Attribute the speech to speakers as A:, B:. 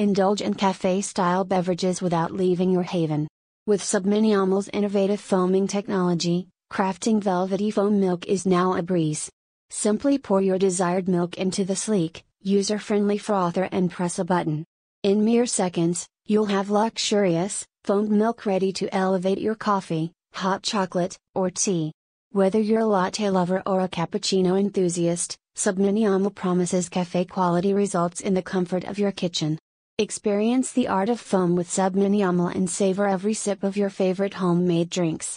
A: Indulge in cafe style beverages without leaving your haven. With Subminimal's innovative foaming technology, crafting velvety foam milk is now a breeze. Simply pour your desired milk into the sleek, user friendly frother and press a button. In mere seconds, you'll have luxurious, foamed milk ready to elevate your coffee, hot chocolate, or tea. Whether you're a latte lover or a cappuccino enthusiast, Subminimal promises cafe quality results in the comfort of your kitchen. Experience the art of foam with Subminimal and savor every sip of your favorite homemade drinks.